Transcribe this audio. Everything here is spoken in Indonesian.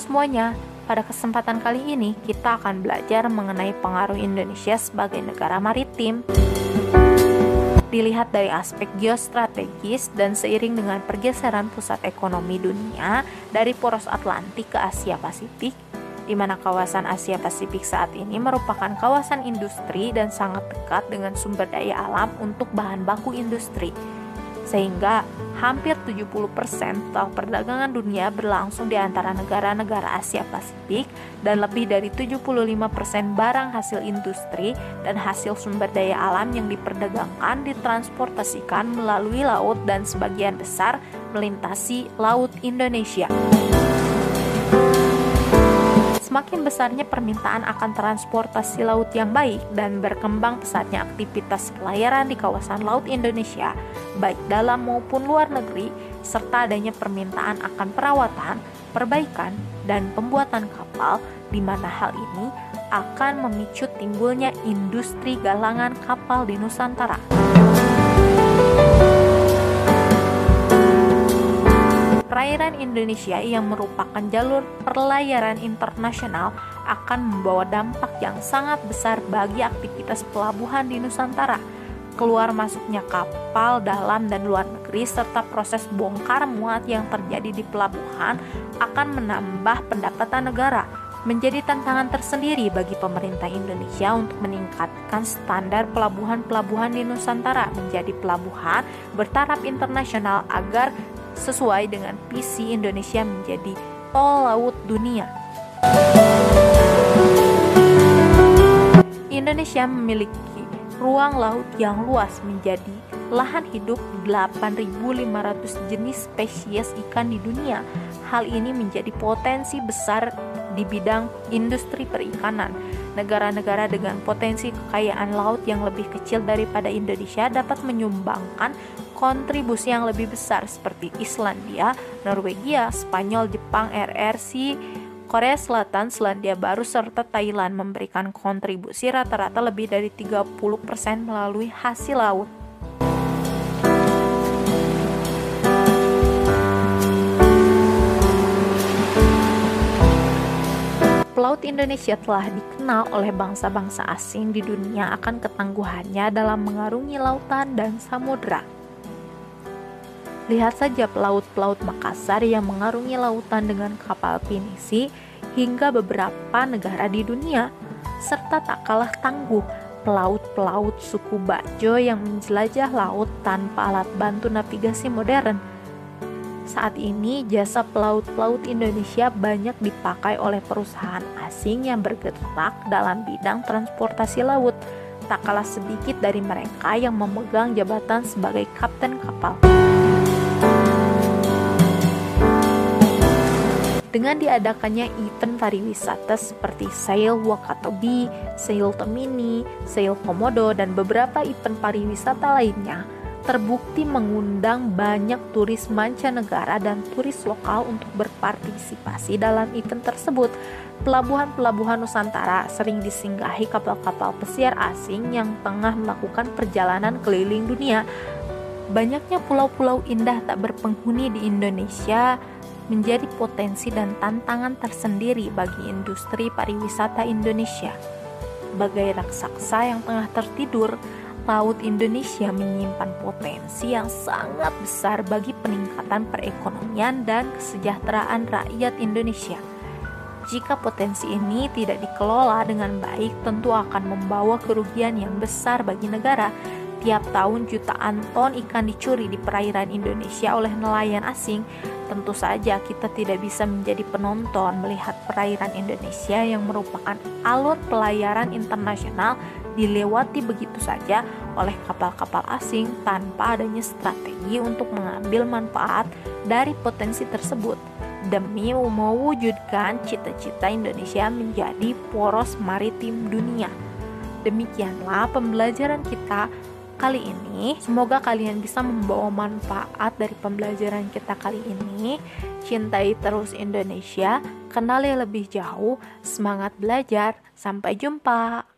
semuanya, pada kesempatan kali ini kita akan belajar mengenai pengaruh Indonesia sebagai negara maritim. Dilihat dari aspek geostrategis dan seiring dengan pergeseran pusat ekonomi dunia dari poros Atlantik ke Asia Pasifik, di mana kawasan Asia Pasifik saat ini merupakan kawasan industri dan sangat dekat dengan sumber daya alam untuk bahan baku industri sehingga hampir 70% total perdagangan dunia berlangsung di antara negara-negara Asia Pasifik dan lebih dari 75% barang hasil industri dan hasil sumber daya alam yang diperdagangkan ditransportasikan melalui laut dan sebagian besar melintasi laut Indonesia. Semakin besarnya permintaan akan transportasi laut yang baik dan berkembang pesatnya aktivitas pelayaran di kawasan laut Indonesia, baik dalam maupun luar negeri, serta adanya permintaan akan perawatan, perbaikan, dan pembuatan kapal, di mana hal ini akan memicu timbulnya industri galangan kapal di Nusantara. Perairan Indonesia yang merupakan jalur perlayaran internasional akan membawa dampak yang sangat besar bagi aktivitas pelabuhan di Nusantara. Keluar masuknya kapal dalam dan luar negeri serta proses bongkar muat yang terjadi di pelabuhan akan menambah pendapatan negara. Menjadi tantangan tersendiri bagi pemerintah Indonesia untuk meningkatkan standar pelabuhan-pelabuhan di Nusantara menjadi pelabuhan bertaraf internasional agar sesuai dengan visi Indonesia menjadi tol laut dunia. Indonesia memiliki ruang laut yang luas menjadi lahan hidup 8.500 jenis spesies ikan di dunia. Hal ini menjadi potensi besar di bidang industri perikanan. Negara-negara dengan potensi kekayaan laut yang lebih kecil daripada Indonesia dapat menyumbangkan kontribusi yang lebih besar seperti Islandia, Norwegia, Spanyol, Jepang, RRC, Korea Selatan, Selandia Baru, serta Thailand memberikan kontribusi rata-rata lebih dari 30% melalui hasil laut. Indonesia telah dikenal oleh bangsa-bangsa asing di dunia akan ketangguhannya dalam mengarungi lautan dan samudera. Lihat saja pelaut-pelaut Makassar yang mengarungi lautan dengan kapal pinisi hingga beberapa negara di dunia, serta tak kalah tangguh pelaut-pelaut suku Bajo yang menjelajah laut tanpa alat bantu navigasi modern. Saat ini, jasa pelaut-pelaut Indonesia banyak dipakai oleh perusahaan asing yang bergerak dalam bidang transportasi laut. Tak kalah sedikit dari mereka yang memegang jabatan sebagai kapten kapal. Dengan diadakannya event pariwisata seperti Sail Wakatobi, Sail Tomini, Sail Komodo, dan beberapa event pariwisata lainnya, terbukti mengundang banyak turis mancanegara dan turis lokal untuk berpartisipasi dalam event tersebut. Pelabuhan-pelabuhan Nusantara sering disinggahi kapal-kapal pesiar asing yang tengah melakukan perjalanan keliling dunia. Banyaknya pulau-pulau indah tak berpenghuni di Indonesia menjadi potensi dan tantangan tersendiri bagi industri pariwisata Indonesia. Sebagai raksasa yang tengah tertidur, Laut Indonesia menyimpan potensi yang sangat besar bagi peningkatan perekonomian dan kesejahteraan rakyat Indonesia. Jika potensi ini tidak dikelola dengan baik, tentu akan membawa kerugian yang besar bagi negara. Tiap tahun jutaan ton ikan dicuri di perairan Indonesia oleh nelayan asing, Tentu saja kita tidak bisa menjadi penonton melihat perairan Indonesia yang merupakan alur pelayaran internasional dilewati begitu saja oleh kapal-kapal asing tanpa adanya strategi untuk mengambil manfaat dari potensi tersebut demi mewujudkan cita-cita Indonesia menjadi poros maritim dunia. Demikianlah pembelajaran kita kali ini. Semoga kalian bisa membawa manfaat dari pembelajaran kita kali ini. Cintai terus Indonesia, kenali lebih jauh, semangat belajar. Sampai jumpa.